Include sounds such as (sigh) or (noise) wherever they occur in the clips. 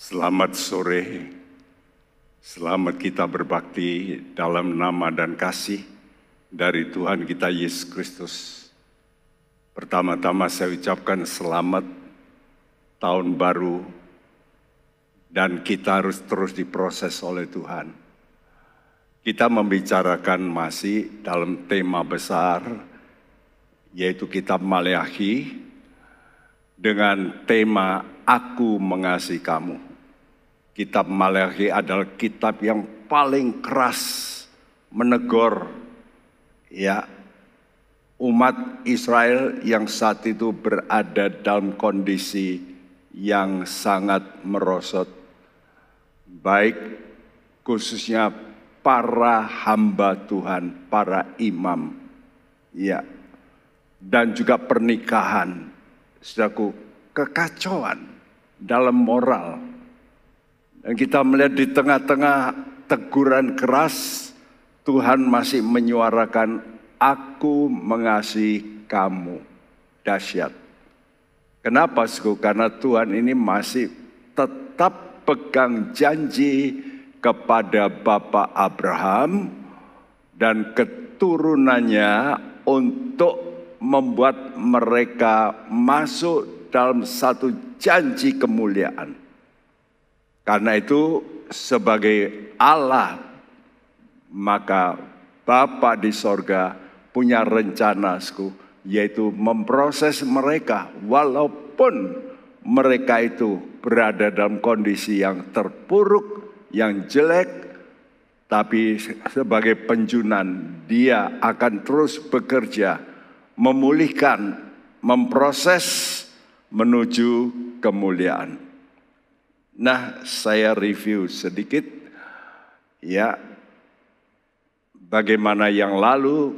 Selamat sore, selamat kita berbakti dalam nama dan kasih dari Tuhan kita Yesus Kristus. Pertama-tama saya ucapkan selamat tahun baru dan kita harus terus diproses oleh Tuhan. Kita membicarakan masih dalam tema besar yaitu kitab Maleakhi dengan tema Aku mengasihi kamu. Kitab Maleakhi adalah kitab yang paling keras menegur ya umat Israel yang saat itu berada dalam kondisi yang sangat merosot baik khususnya para hamba Tuhan, para imam ya dan juga pernikahan Saudaraku, kekacauan dalam moral. Dan kita melihat di tengah-tengah teguran keras, Tuhan masih menyuarakan, aku mengasihi kamu. Dahsyat. Kenapa, Suku? Karena Tuhan ini masih tetap pegang janji kepada Bapak Abraham dan keturunannya untuk membuat mereka masuk dalam satu janji kemuliaan. Karena itu sebagai Allah maka Bapa di sorga punya rencana yaitu memproses mereka walaupun mereka itu berada dalam kondisi yang terpuruk, yang jelek, tapi sebagai penjunan dia akan terus bekerja memulihkan, memproses menuju kemuliaan. Nah, saya review sedikit ya bagaimana yang lalu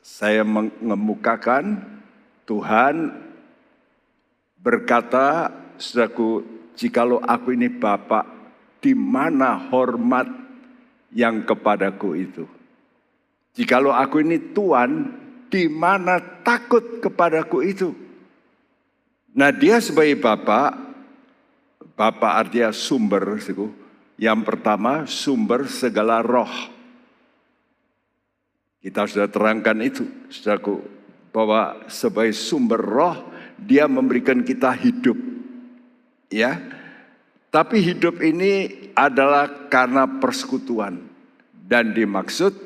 saya mengemukakan Tuhan berkata, Saudaraku, jikalau aku ini Bapak, di mana hormat yang kepadaku itu? Jikalau aku ini Tuhan, di mana takut kepadaku itu. Nah dia sebagai bapak, bapak artinya sumber. Yang pertama sumber segala roh. Kita sudah terangkan itu, saudaraku, bahwa sebagai sumber roh dia memberikan kita hidup. Ya, tapi hidup ini adalah karena persekutuan dan dimaksud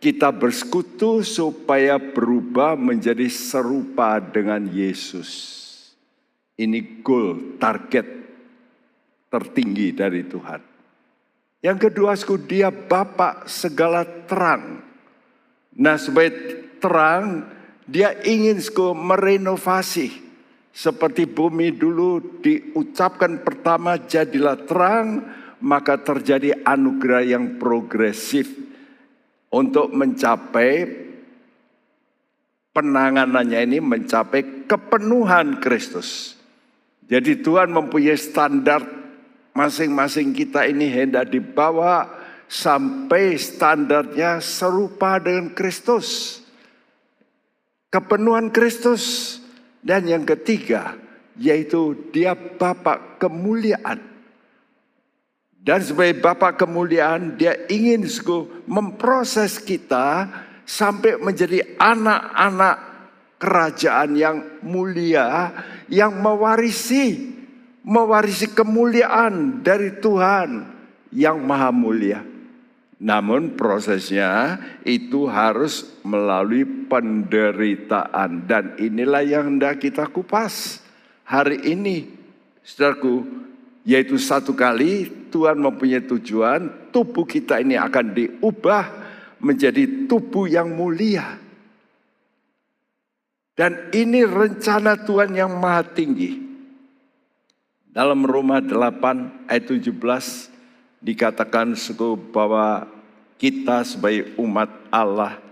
kita bersekutu supaya berubah menjadi serupa dengan Yesus. Ini goal, target tertinggi dari Tuhan. Yang kedua, dia Bapak segala terang. Nah, sebagai terang, dia ingin merenovasi. Seperti bumi dulu diucapkan pertama jadilah terang, maka terjadi anugerah yang progresif untuk mencapai penanganannya ini mencapai kepenuhan Kristus. Jadi Tuhan mempunyai standar masing-masing kita ini hendak dibawa sampai standarnya serupa dengan Kristus. Kepenuhan Kristus. Dan yang ketiga, yaitu dia Bapak kemuliaan. Dan sebagai Bapak kemuliaan, dia ingin memproses kita sampai menjadi anak-anak kerajaan yang mulia, yang mewarisi, mewarisi kemuliaan dari Tuhan yang maha mulia. Namun prosesnya itu harus melalui penderitaan. Dan inilah yang hendak kita kupas hari ini. Saudaraku, yaitu satu kali Tuhan mempunyai tujuan tubuh kita ini akan diubah menjadi tubuh yang mulia. Dan ini rencana Tuhan yang maha tinggi. Dalam Roma 8 ayat 17 dikatakan suku bahwa kita sebagai umat Allah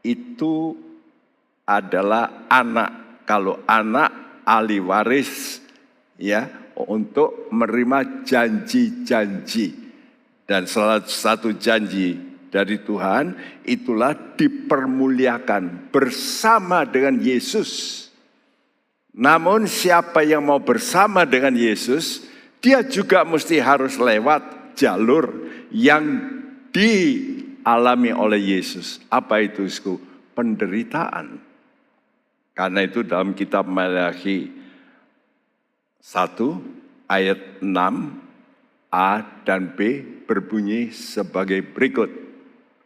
itu adalah anak. Kalau anak ahli waris ya untuk menerima janji-janji. Dan salah satu janji dari Tuhan itulah dipermuliakan bersama dengan Yesus. Namun siapa yang mau bersama dengan Yesus dia juga mesti harus lewat jalur yang dialami oleh Yesus. Apa itu, Sku? Penderitaan. Karena itu dalam kitab Malachi 1 ayat 6 A dan B berbunyi sebagai berikut.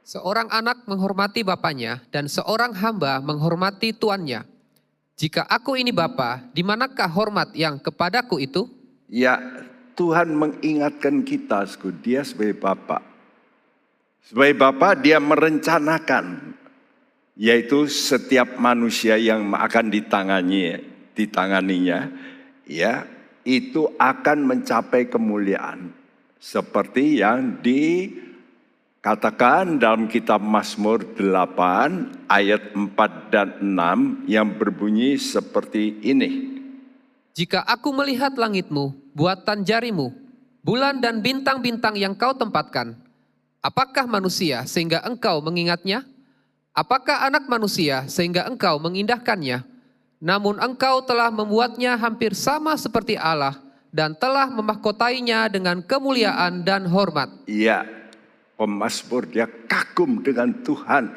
Seorang anak menghormati bapaknya dan seorang hamba menghormati tuannya. Jika aku ini bapa, di manakah hormat yang kepadaku itu? Ya, Tuhan mengingatkan kita, dia sebagai Bapak. Sebagai Bapak dia merencanakan, yaitu setiap manusia yang akan ditangani, ditanganinya, ya itu akan mencapai kemuliaan. Seperti yang dikatakan dalam kitab Mazmur 8 ayat 4 dan 6 yang berbunyi seperti ini. Jika aku melihat langitmu, buatan jarimu, bulan dan bintang-bintang yang kau tempatkan, apakah manusia sehingga engkau mengingatnya? Apakah anak manusia sehingga engkau mengindahkannya? Namun engkau telah membuatnya hampir sama seperti Allah dan telah memahkotainya dengan kemuliaan dan hormat. Iya, pemazmur dia kagum dengan Tuhan.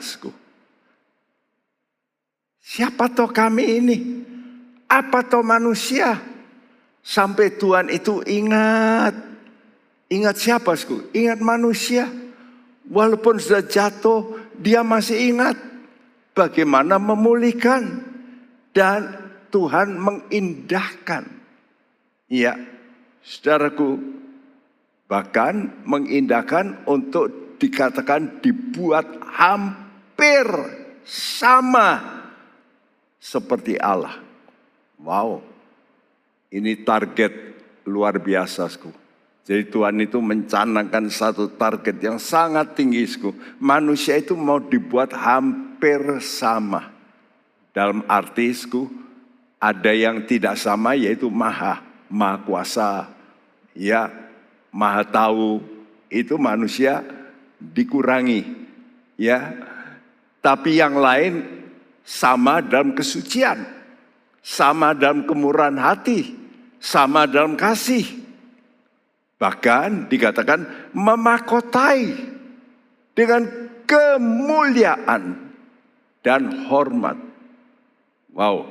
Siapa toh kami ini? Apa toh manusia? Sampai Tuhan itu ingat. Ingat siapa, sku? Ingat manusia. Walaupun sudah jatuh, dia masih ingat bagaimana memulihkan. Dan Tuhan mengindahkan. Ya, saudaraku, bahkan mengindahkan untuk dikatakan dibuat hampir sama seperti Allah. Wow, ini target luar biasa, sku. Jadi Tuhan itu mencanangkan satu target yang sangat tinggi, sku. Manusia itu mau dibuat hampir sama. Dalam arti, sku, ada yang tidak sama yaitu maha, maha kuasa, ya, maha tahu. Itu manusia dikurangi, ya. Tapi yang lain sama dalam kesucian sama dalam kemurahan hati, sama dalam kasih. Bahkan dikatakan memakotai dengan kemuliaan dan hormat. Wow,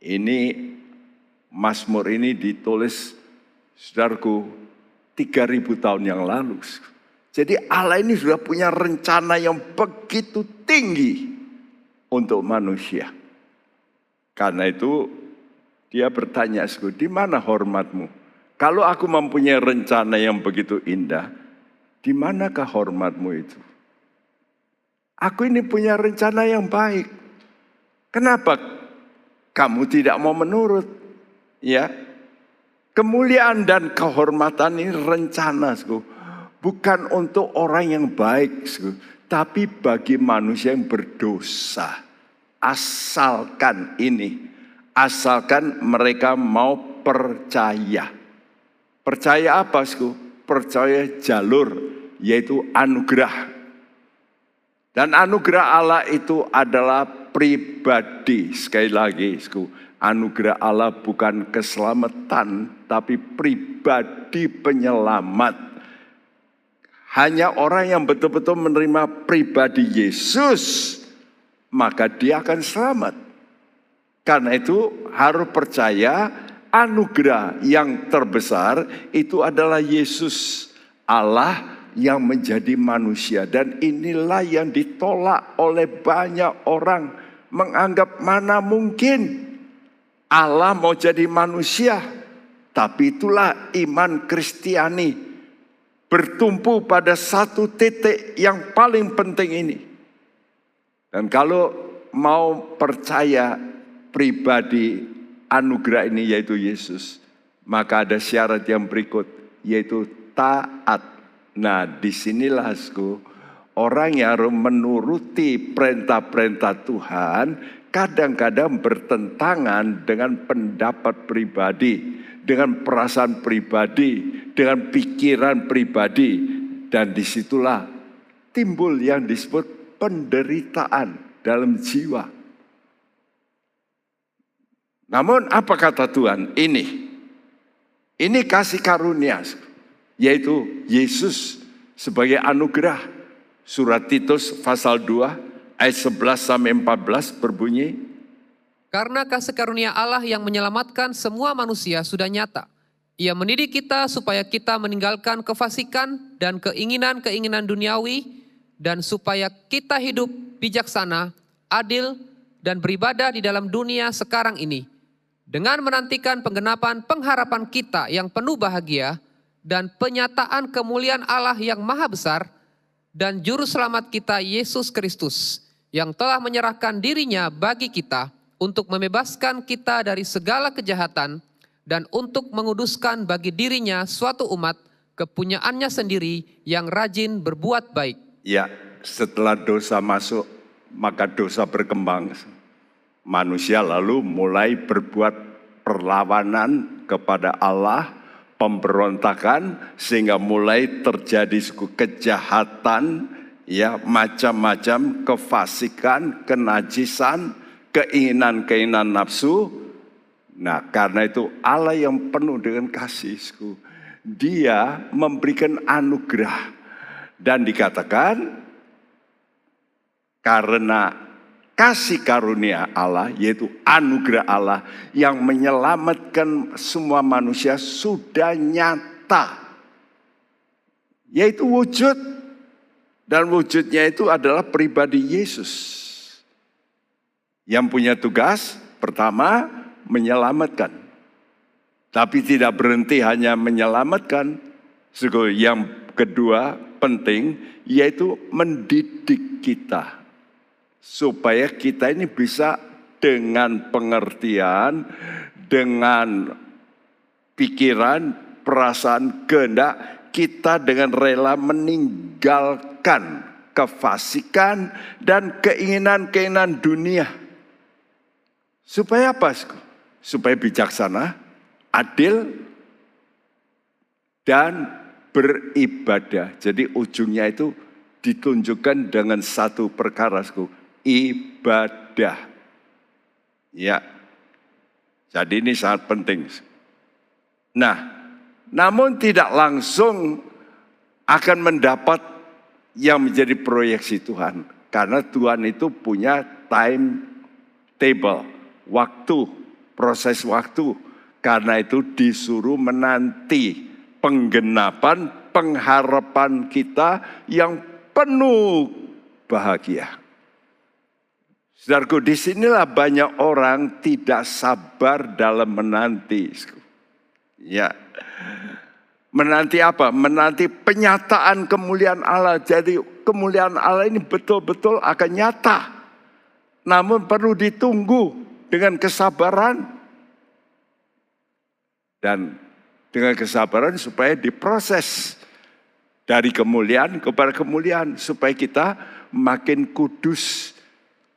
ini Mazmur ini ditulis saudaraku 3000 tahun yang lalu. Jadi Allah ini sudah punya rencana yang begitu tinggi untuk manusia. Karena itu dia bertanya, di mana hormatmu? Kalau aku mempunyai rencana yang begitu indah, di manakah hormatmu itu? Aku ini punya rencana yang baik. Kenapa kamu tidak mau menurut? Ya, kemuliaan dan kehormatan ini rencana, bukan untuk orang yang baik, tapi bagi manusia yang berdosa asalkan ini, asalkan mereka mau percaya. Percaya apa, Sku? Percaya jalur, yaitu anugerah. Dan anugerah Allah itu adalah pribadi. Sekali lagi, Sku, anugerah Allah bukan keselamatan, tapi pribadi penyelamat. Hanya orang yang betul-betul menerima pribadi Yesus maka dia akan selamat. Karena itu harus percaya anugerah yang terbesar itu adalah Yesus Allah yang menjadi manusia dan inilah yang ditolak oleh banyak orang menganggap mana mungkin Allah mau jadi manusia tapi itulah iman Kristiani bertumpu pada satu titik yang paling penting ini dan kalau mau percaya pribadi anugerah ini yaitu Yesus, maka ada syarat yang berikut yaitu taat. Nah, di sinilah sku, orang yang menuruti perintah-perintah Tuhan kadang-kadang bertentangan dengan pendapat pribadi, dengan perasaan pribadi, dengan pikiran pribadi. Dan di situlah timbul yang disebut penderitaan dalam jiwa. Namun apa kata Tuhan? Ini. Ini kasih karunia, yaitu Yesus sebagai anugerah. Surat Titus pasal 2 ayat 11 sampai 14 berbunyi, Karena kasih karunia Allah yang menyelamatkan semua manusia sudah nyata. Ia mendidik kita supaya kita meninggalkan kefasikan dan keinginan-keinginan duniawi dan supaya kita hidup bijaksana, adil, dan beribadah di dalam dunia sekarang ini dengan menantikan penggenapan pengharapan kita yang penuh bahagia dan penyataan kemuliaan Allah yang maha besar dan juru selamat kita Yesus Kristus yang telah menyerahkan dirinya bagi kita untuk membebaskan kita dari segala kejahatan dan untuk menguduskan bagi dirinya suatu umat kepunyaannya sendiri yang rajin berbuat baik. Ya, setelah dosa masuk, maka dosa berkembang manusia lalu mulai berbuat perlawanan kepada Allah, pemberontakan sehingga mulai terjadi kejahatan, ya macam-macam kefasikan, kenajisan, keinginan-keinginan nafsu. Nah, karena itu Allah yang penuh dengan kasihku, Dia memberikan anugerah dan dikatakan karena kasih karunia Allah, yaitu anugerah Allah yang menyelamatkan semua manusia sudah nyata. Yaitu wujud. Dan wujudnya itu adalah pribadi Yesus. Yang punya tugas pertama menyelamatkan. Tapi tidak berhenti hanya menyelamatkan. Yang kedua penting yaitu mendidik kita supaya kita ini bisa dengan pengertian, dengan pikiran, perasaan, kehendak, kita dengan rela meninggalkan kefasikan dan keinginan-keinginan dunia. Supaya apa? Supaya bijaksana, adil, dan beribadah. Jadi ujungnya itu ditunjukkan dengan satu perkara ibadah. Ya. Jadi ini sangat penting. Nah, namun tidak langsung akan mendapat yang menjadi proyeksi Tuhan. Karena Tuhan itu punya time table, waktu, proses waktu. Karena itu disuruh menanti penggenapan pengharapan kita yang penuh bahagia. Saudaraku, di sinilah banyak orang tidak sabar dalam menanti. Ya, menanti apa? Menanti penyataan kemuliaan Allah. Jadi kemuliaan Allah ini betul-betul akan nyata. Namun perlu ditunggu dengan kesabaran. Dan dengan kesabaran supaya diproses dari kemuliaan kepada kemuliaan supaya kita makin kudus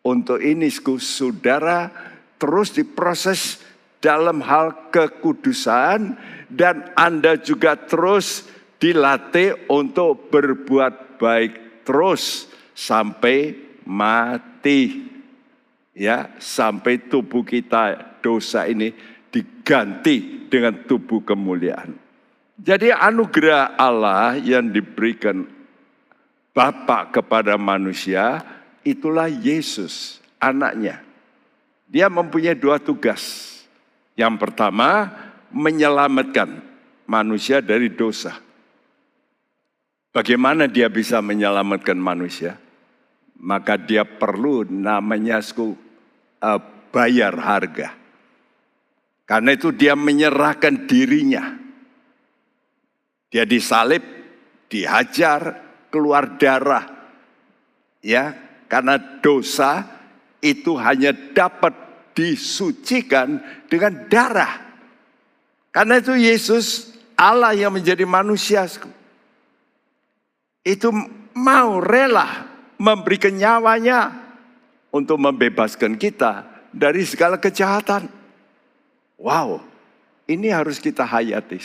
untuk ini saudara terus diproses dalam hal kekudusan dan Anda juga terus dilatih untuk berbuat baik terus sampai mati. Ya, sampai tubuh kita dosa ini diganti dengan tubuh kemuliaan. Jadi anugerah Allah yang diberikan Bapak kepada manusia itulah Yesus, anaknya. Dia mempunyai dua tugas. Yang pertama, menyelamatkan manusia dari dosa. Bagaimana dia bisa menyelamatkan manusia? Maka dia perlu namanya uh, bayar harga. Karena itu dia menyerahkan dirinya. Dia disalib, dihajar, keluar darah. Ya, karena dosa itu hanya dapat disucikan dengan darah. Karena itu Yesus Allah yang menjadi manusia itu mau rela memberikan nyawanya untuk membebaskan kita dari segala kejahatan. Wow, ini harus kita hayati.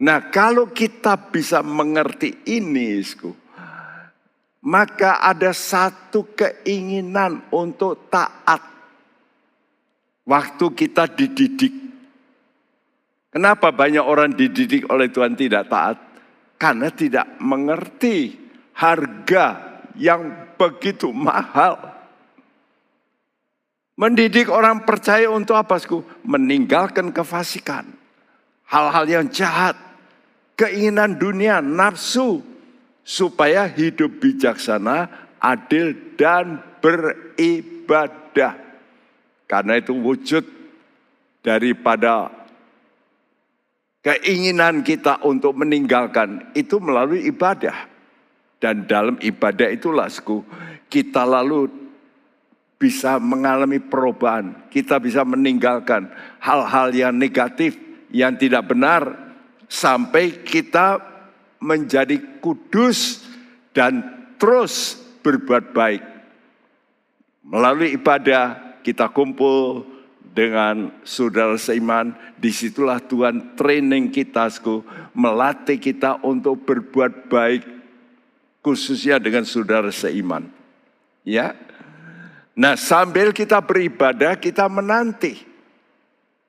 Nah kalau kita bisa mengerti ini, maka ada satu keinginan untuk taat. Waktu kita dididik, Kenapa banyak orang dididik oleh Tuhan tidak taat? Karena tidak mengerti harga yang begitu mahal. Mendidik orang percaya untuk apa? Sku? Meninggalkan kefasikan. Hal-hal yang jahat. Keinginan dunia, nafsu. Supaya hidup bijaksana, adil, dan beribadah. Karena itu wujud daripada keinginan kita untuk meninggalkan itu melalui ibadah. Dan dalam ibadah itulah kita lalu bisa mengalami perubahan. Kita bisa meninggalkan hal-hal yang negatif, yang tidak benar. Sampai kita menjadi kudus dan terus berbuat baik. Melalui ibadah kita kumpul dengan saudara seiman, di situlah Tuhan training kita, melatih kita untuk berbuat baik, khususnya dengan saudara seiman. Ya, nah sambil kita beribadah, kita menanti.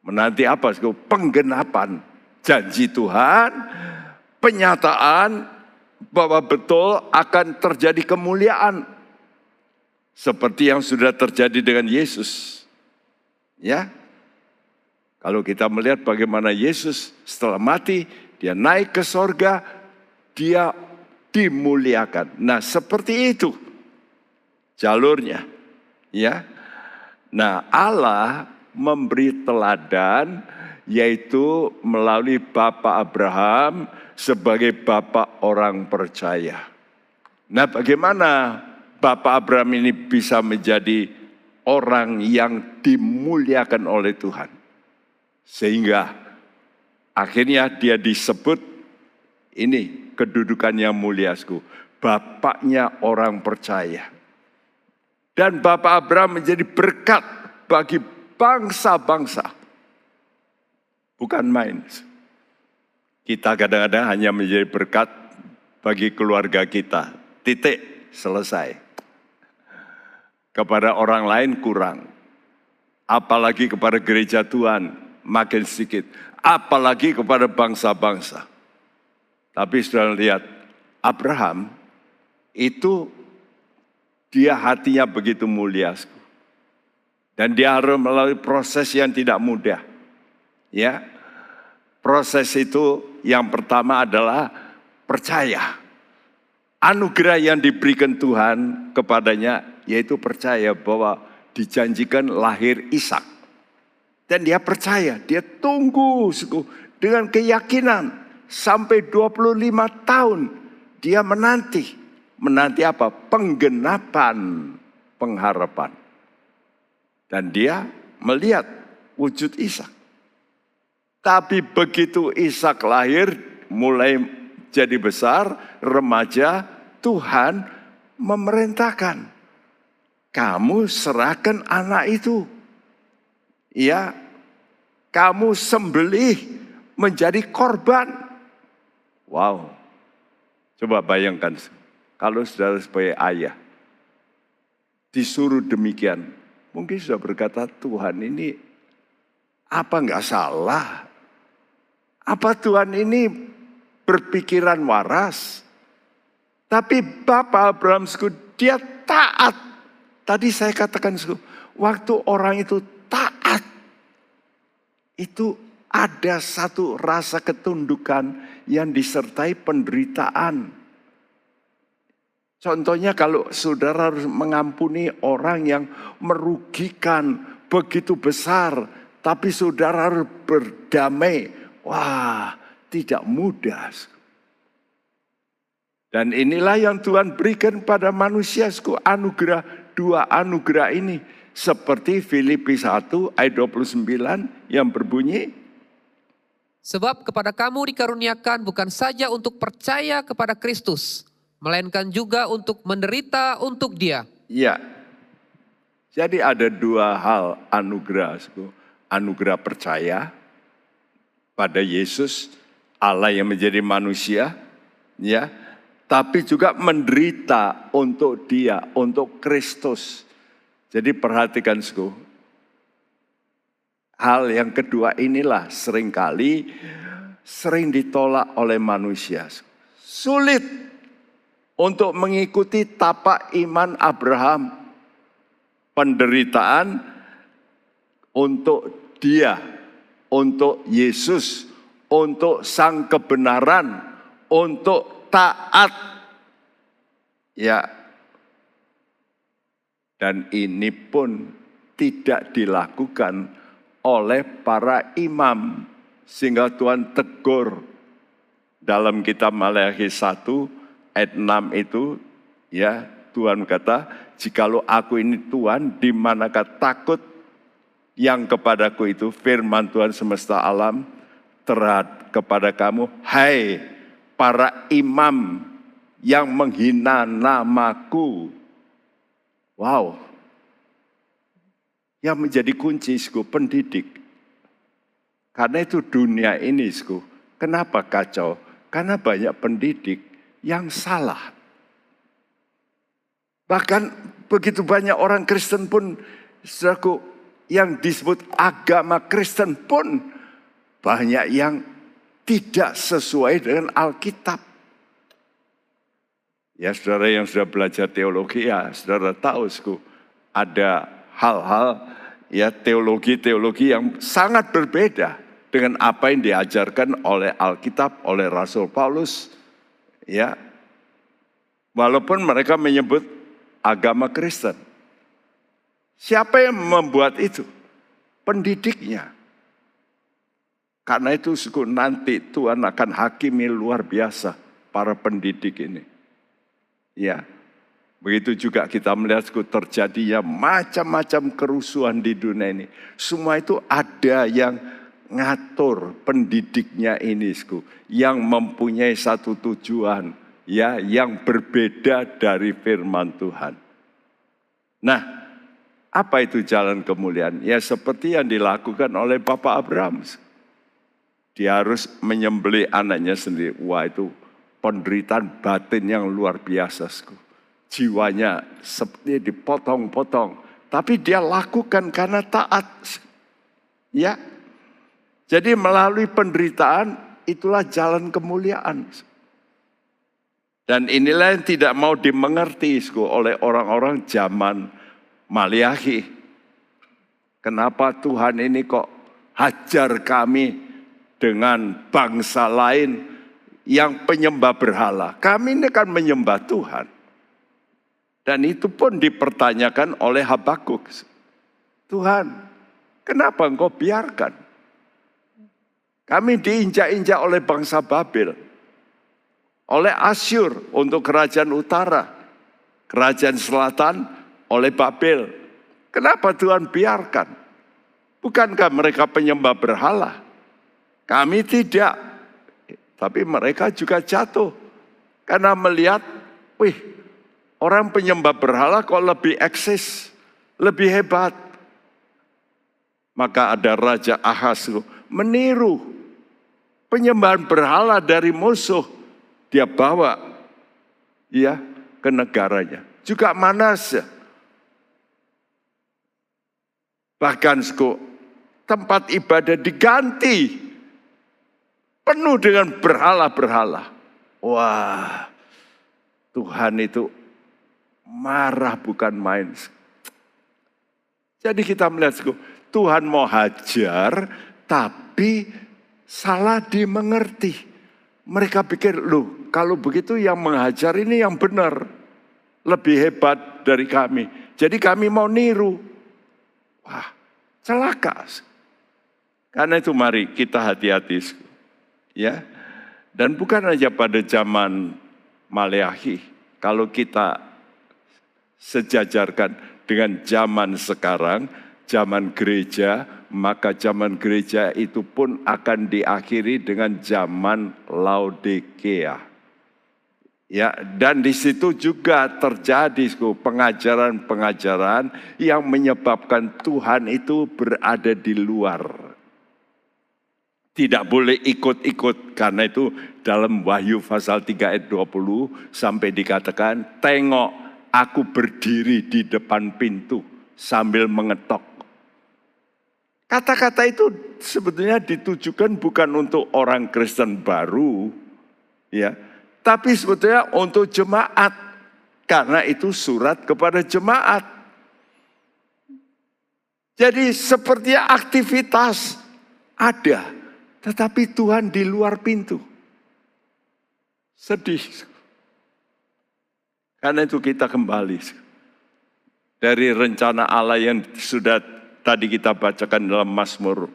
Menanti apa? Penggenapan janji Tuhan, penyataan bahwa betul akan terjadi kemuliaan. Seperti yang sudah terjadi dengan Yesus Ya. Kalau kita melihat bagaimana Yesus setelah mati, dia naik ke sorga, dia dimuliakan. Nah seperti itu jalurnya. Ya. Nah Allah memberi teladan yaitu melalui Bapak Abraham sebagai Bapak orang percaya. Nah bagaimana Bapak Abraham ini bisa menjadi orang yang dimuliakan oleh Tuhan. Sehingga akhirnya dia disebut ini kedudukan yang muliasku. Bapaknya orang percaya. Dan Bapak Abraham menjadi berkat bagi bangsa-bangsa. Bukan main. Kita kadang-kadang hanya menjadi berkat bagi keluarga kita. Titik, selesai kepada orang lain kurang. Apalagi kepada gereja Tuhan makin sedikit. Apalagi kepada bangsa-bangsa. Tapi sudah lihat, Abraham itu dia hatinya begitu mulia. Dan dia harus melalui proses yang tidak mudah. Ya, proses itu yang pertama adalah percaya. Anugerah yang diberikan Tuhan kepadanya yaitu percaya bahwa dijanjikan lahir Ishak. Dan dia percaya, dia tunggu dengan keyakinan sampai 25 tahun dia menanti. Menanti apa? Penggenapan pengharapan. Dan dia melihat wujud Ishak. Tapi begitu Ishak lahir, mulai jadi besar, remaja, Tuhan memerintahkan kamu serahkan anak itu. Ya, kamu sembelih menjadi korban. Wow. Coba bayangkan kalau saudara sebagai ayah disuruh demikian. Mungkin sudah berkata Tuhan ini apa enggak salah? Apa Tuhan ini berpikiran waras? Tapi Bapak Abraham dia taat Tadi saya katakan, waktu orang itu taat, itu ada satu rasa ketundukan yang disertai penderitaan. Contohnya kalau saudara harus mengampuni orang yang merugikan begitu besar, tapi saudara harus berdamai. Wah, tidak mudah. Dan inilah yang Tuhan berikan pada manusia, anugerah dua anugerah ini. Seperti Filipi 1 ayat 29 yang berbunyi. Sebab kepada kamu dikaruniakan bukan saja untuk percaya kepada Kristus. Melainkan juga untuk menderita untuk dia. Ya. Jadi ada dua hal anugerah. Anugerah percaya pada Yesus, Allah yang menjadi manusia. Ya, tapi juga menderita untuk dia, untuk Kristus. Jadi perhatikan suku. hal yang kedua inilah sering kali sering ditolak oleh manusia. Sulit untuk mengikuti tapak iman Abraham. Penderitaan untuk dia, untuk Yesus, untuk sang kebenaran, untuk taat. Ya, dan ini pun tidak dilakukan oleh para imam. Sehingga Tuhan tegur dalam kitab Maleakhi 1 ayat 6 itu ya Tuhan kata, jikalau aku ini Tuhan, di manakah takut yang kepadaku itu firman Tuhan semesta alam terhadap kepada kamu, hai para imam yang menghina namaku. Wow. Yang menjadi kunci, sku, pendidik. Karena itu dunia ini, sku, kenapa kacau? Karena banyak pendidik yang salah. Bahkan begitu banyak orang Kristen pun, saudaraku, yang disebut agama Kristen pun banyak yang tidak sesuai dengan Alkitab. Ya saudara yang sudah belajar teologi ya saudara tahu sku, ada hal-hal ya teologi-teologi yang sangat berbeda dengan apa yang diajarkan oleh Alkitab, oleh Rasul Paulus. Ya. Walaupun mereka menyebut agama Kristen. Siapa yang membuat itu? Pendidiknya. Karena itu suku nanti Tuhan akan hakimi luar biasa para pendidik ini. Ya, Begitu juga kita melihat terjadinya macam-macam kerusuhan di dunia ini. Semua itu ada yang ngatur pendidiknya ini, sku, yang mempunyai satu tujuan, ya, yang berbeda dari firman Tuhan. Nah, apa itu jalan kemuliaan? Ya seperti yang dilakukan oleh Bapak Abraham. Dia harus menyembeli anaknya sendiri. Wah itu penderitaan batin yang luar biasa. Jiwanya seperti dipotong-potong. Tapi dia lakukan karena taat. Ya, jadi melalui penderitaan itulah jalan kemuliaan. Dan inilah yang tidak mau dimengerti oleh orang-orang zaman Maliahi. Kenapa Tuhan ini kok hajar kami dengan bangsa lain yang penyembah berhala. Kami ini kan menyembah Tuhan. Dan itu pun dipertanyakan oleh Habakuk. Tuhan, kenapa engkau biarkan? Kami diinjak-injak oleh bangsa Babel. Oleh Asyur untuk kerajaan utara. Kerajaan selatan oleh Babel. Kenapa Tuhan biarkan? Bukankah mereka penyembah berhala? Kami tidak. Tapi mereka juga jatuh. Karena melihat, wih orang penyembah berhala kok lebih eksis, lebih hebat. Maka ada Raja Ahas meniru penyembahan berhala dari musuh dia bawa ya ke negaranya. Juga Manas Bahkan tempat ibadah diganti penuh dengan berhala-berhala. Wah, Tuhan itu marah bukan main. Jadi kita melihat Tuhan mau hajar, tapi salah dimengerti. Mereka pikir, loh kalau begitu yang menghajar ini yang benar. Lebih hebat dari kami. Jadi kami mau niru. Wah, celaka. Karena itu mari kita hati-hati. Ya. Dan bukan hanya pada zaman Maleahi. Kalau kita sejajarkan dengan zaman sekarang, zaman gereja, maka zaman gereja itu pun akan diakhiri dengan zaman Laodikea. Ya, dan di situ juga terjadi pengajaran-pengajaran yang menyebabkan Tuhan itu berada di luar. Tidak boleh ikut-ikut karena itu dalam Wahyu pasal 3 ayat 20 sampai dikatakan, "Tengok aku berdiri di depan pintu sambil mengetok Kata-kata itu sebetulnya ditujukan bukan untuk orang Kristen baru, ya, tapi sebetulnya untuk jemaat karena itu surat kepada jemaat. Jadi seperti aktivitas ada, tetapi Tuhan di luar pintu. Sedih. Karena itu kita kembali dari rencana Allah yang sudah tadi kita bacakan dalam Mazmur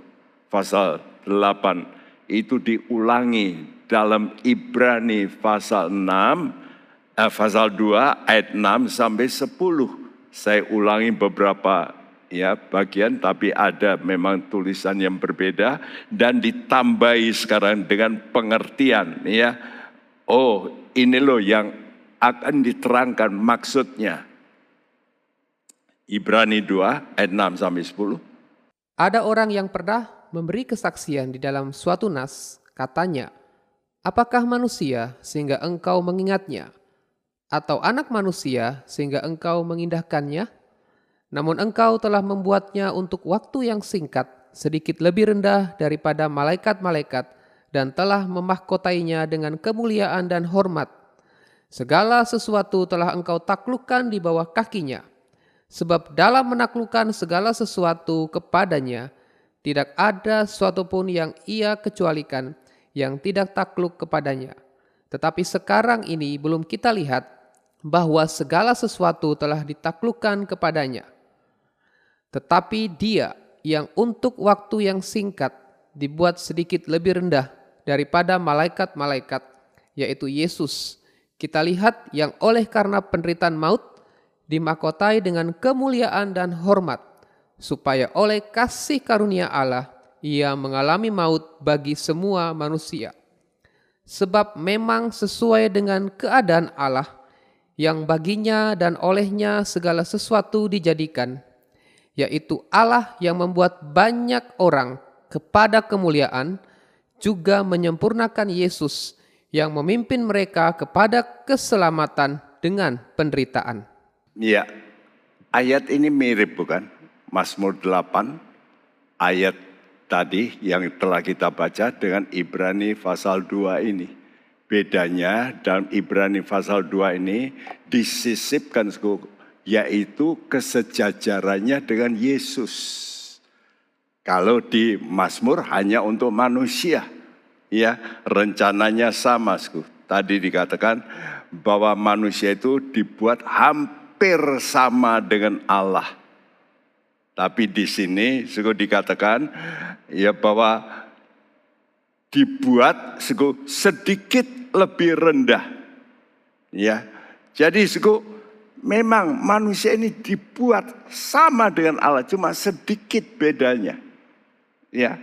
pasal 8 itu diulangi dalam Ibrani pasal 6 eh, pasal 2 ayat 6 sampai 10. Saya ulangi beberapa ya bagian tapi ada memang tulisan yang berbeda dan ditambahi sekarang dengan pengertian ya. Oh, ini loh yang akan diterangkan maksudnya. Ibrani 2 ayat 6 sampai 10. Ada orang yang pernah memberi kesaksian di dalam suatu nas, katanya, Apakah manusia sehingga engkau mengingatnya? Atau anak manusia sehingga engkau mengindahkannya? Namun engkau telah membuatnya untuk waktu yang singkat, sedikit lebih rendah daripada malaikat-malaikat, dan telah memahkotainya dengan kemuliaan dan hormat. Segala sesuatu telah engkau taklukkan di bawah kakinya Sebab dalam menaklukkan segala sesuatu kepadanya, tidak ada sesuatu pun yang ia kecualikan yang tidak takluk kepadanya. Tetapi sekarang ini belum kita lihat bahwa segala sesuatu telah ditaklukkan kepadanya. Tetapi dia yang untuk waktu yang singkat dibuat sedikit lebih rendah daripada malaikat-malaikat, yaitu Yesus. Kita lihat yang oleh karena penderitaan maut dimakotai dengan kemuliaan dan hormat, supaya oleh kasih karunia Allah ia mengalami maut bagi semua manusia. Sebab memang sesuai dengan keadaan Allah yang baginya dan olehnya segala sesuatu dijadikan, yaitu Allah yang membuat banyak orang kepada kemuliaan, juga menyempurnakan Yesus yang memimpin mereka kepada keselamatan dengan penderitaan. Ya, ayat ini mirip bukan? Mazmur 8, ayat tadi yang telah kita baca dengan Ibrani pasal 2 ini. Bedanya dalam Ibrani pasal 2 ini disisipkan yaitu kesejajarannya dengan Yesus. Kalau di Mazmur hanya untuk manusia, ya rencananya sama. Tadi dikatakan bahwa manusia itu dibuat hampir sama dengan Allah. Tapi di sini suku dikatakan ya bahwa dibuat suku sedikit lebih rendah. Ya. Jadi suku memang manusia ini dibuat sama dengan Allah cuma sedikit bedanya. Ya.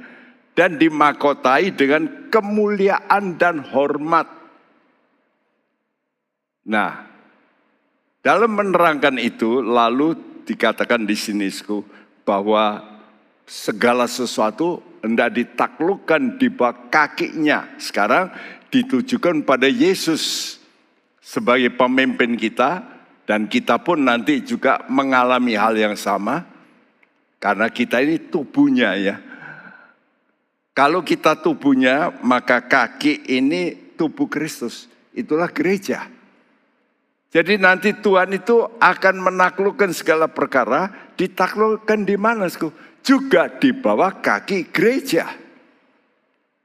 Dan dimakotai dengan kemuliaan dan hormat. Nah, dalam menerangkan itu lalu dikatakan di sini bahwa segala sesuatu hendak ditaklukkan di bawah kakinya. Sekarang ditujukan pada Yesus sebagai pemimpin kita dan kita pun nanti juga mengalami hal yang sama karena kita ini tubuhnya ya. Kalau kita tubuhnya maka kaki ini tubuh Kristus. Itulah gereja. Jadi nanti Tuhan itu akan menaklukkan segala perkara, ditaklukkan di mana? Juga di bawah kaki gereja.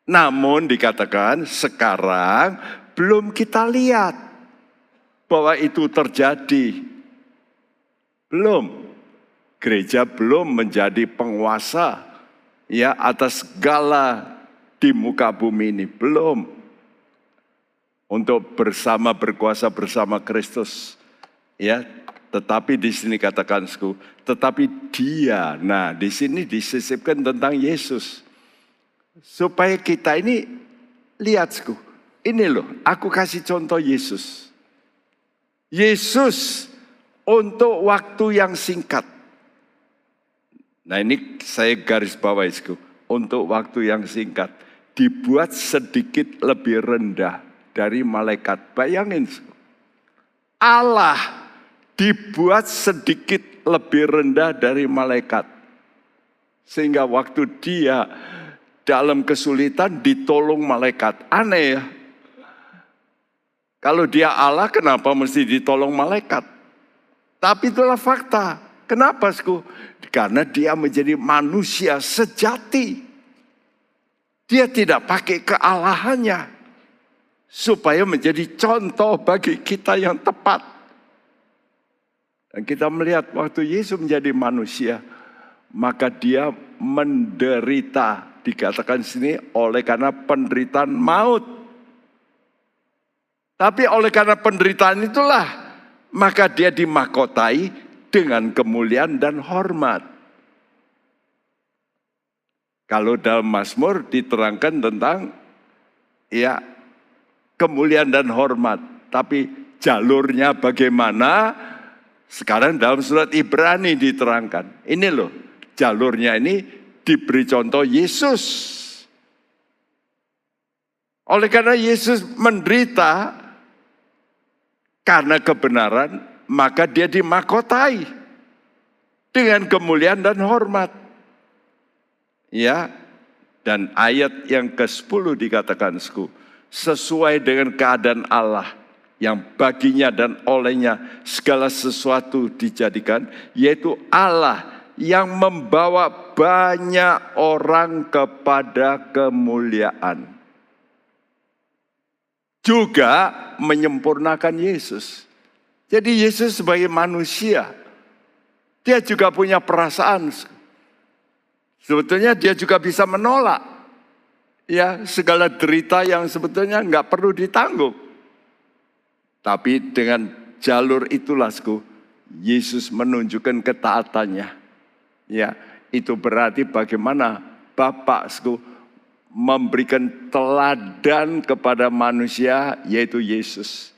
Namun dikatakan sekarang belum kita lihat bahwa itu terjadi. Belum. Gereja belum menjadi penguasa ya atas segala di muka bumi ini. Belum untuk bersama berkuasa bersama Kristus. Ya, tetapi di sini katakan tetapi dia. Nah, di sini disisipkan tentang Yesus. Supaya kita ini lihat sku. Ini loh, aku kasih contoh Yesus. Yesus untuk waktu yang singkat. Nah ini saya garis bawah sku. Untuk waktu yang singkat. Dibuat sedikit lebih rendah dari malaikat. Bayangin, Allah dibuat sedikit lebih rendah dari malaikat. Sehingga waktu dia dalam kesulitan ditolong malaikat. Aneh ya. Kalau dia Allah kenapa mesti ditolong malaikat? Tapi itulah fakta. Kenapa, Sku? Karena dia menjadi manusia sejati. Dia tidak pakai kealahannya supaya menjadi contoh bagi kita yang tepat. Dan kita melihat waktu Yesus menjadi manusia, maka dia menderita. Dikatakan sini oleh karena penderitaan maut. Tapi oleh karena penderitaan itulah, maka dia dimakotai dengan kemuliaan dan hormat. Kalau dalam Mazmur diterangkan tentang ya kemuliaan dan hormat, tapi jalurnya bagaimana? Sekarang dalam surat Ibrani diterangkan. Ini loh, jalurnya ini diberi contoh Yesus. Oleh karena Yesus menderita karena kebenaran, maka dia dimakotai dengan kemuliaan dan hormat. Ya, dan ayat yang ke-10 dikatakan sesuai dengan keadaan Allah yang baginya dan olehnya segala sesuatu dijadikan, yaitu Allah yang membawa banyak orang kepada kemuliaan. Juga menyempurnakan Yesus. Jadi Yesus sebagai manusia, dia juga punya perasaan. Sebetulnya dia juga bisa menolak ya segala derita yang sebetulnya nggak perlu ditanggung. Tapi dengan jalur itulah, Yesus menunjukkan ketaatannya. Ya, itu berarti bagaimana Bapak memberikan teladan kepada manusia yaitu Yesus.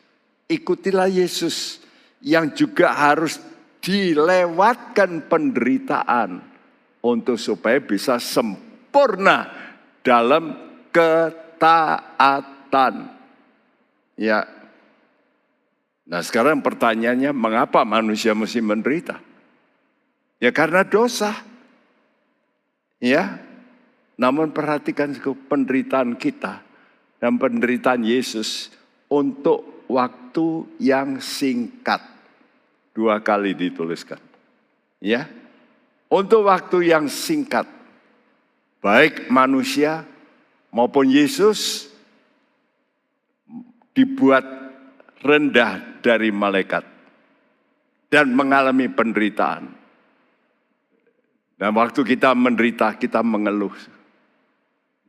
Ikutilah Yesus yang juga harus dilewatkan penderitaan untuk supaya bisa sempurna dalam ketaatan. Ya. Nah, sekarang pertanyaannya mengapa manusia mesti menderita? Ya karena dosa. Ya. Namun perhatikan penderitaan kita dan penderitaan Yesus untuk waktu yang singkat. Dua kali dituliskan. Ya. Untuk waktu yang singkat. Baik manusia maupun Yesus dibuat rendah dari malaikat dan mengalami penderitaan. Dan waktu kita menderita, kita mengeluh.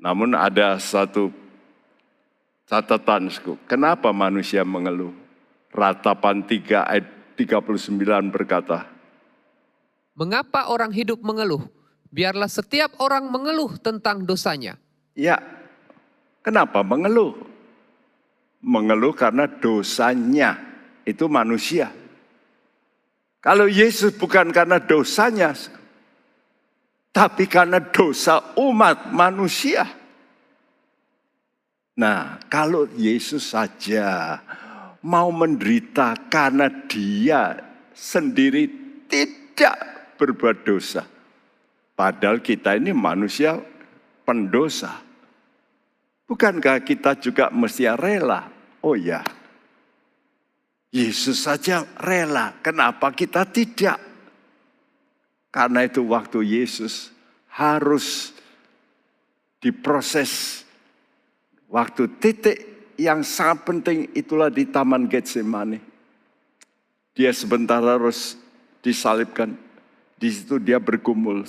Namun ada satu catatan, kenapa manusia mengeluh? Ratapan 3 ayat 39 berkata, Mengapa orang hidup mengeluh? Biarlah setiap orang mengeluh tentang dosanya. Ya, kenapa mengeluh? Mengeluh karena dosanya itu manusia. Kalau Yesus bukan karena dosanya, tapi karena dosa umat manusia. Nah, kalau Yesus saja mau menderita karena dia sendiri tidak berbuat dosa. Padahal kita ini manusia pendosa. Bukankah kita juga mesti rela? Oh ya, Yesus saja rela. Kenapa kita tidak? Karena itu waktu Yesus harus diproses Waktu titik yang sangat penting itulah di Taman Getsemani. Dia sebentar harus disalibkan. Di situ dia bergumul.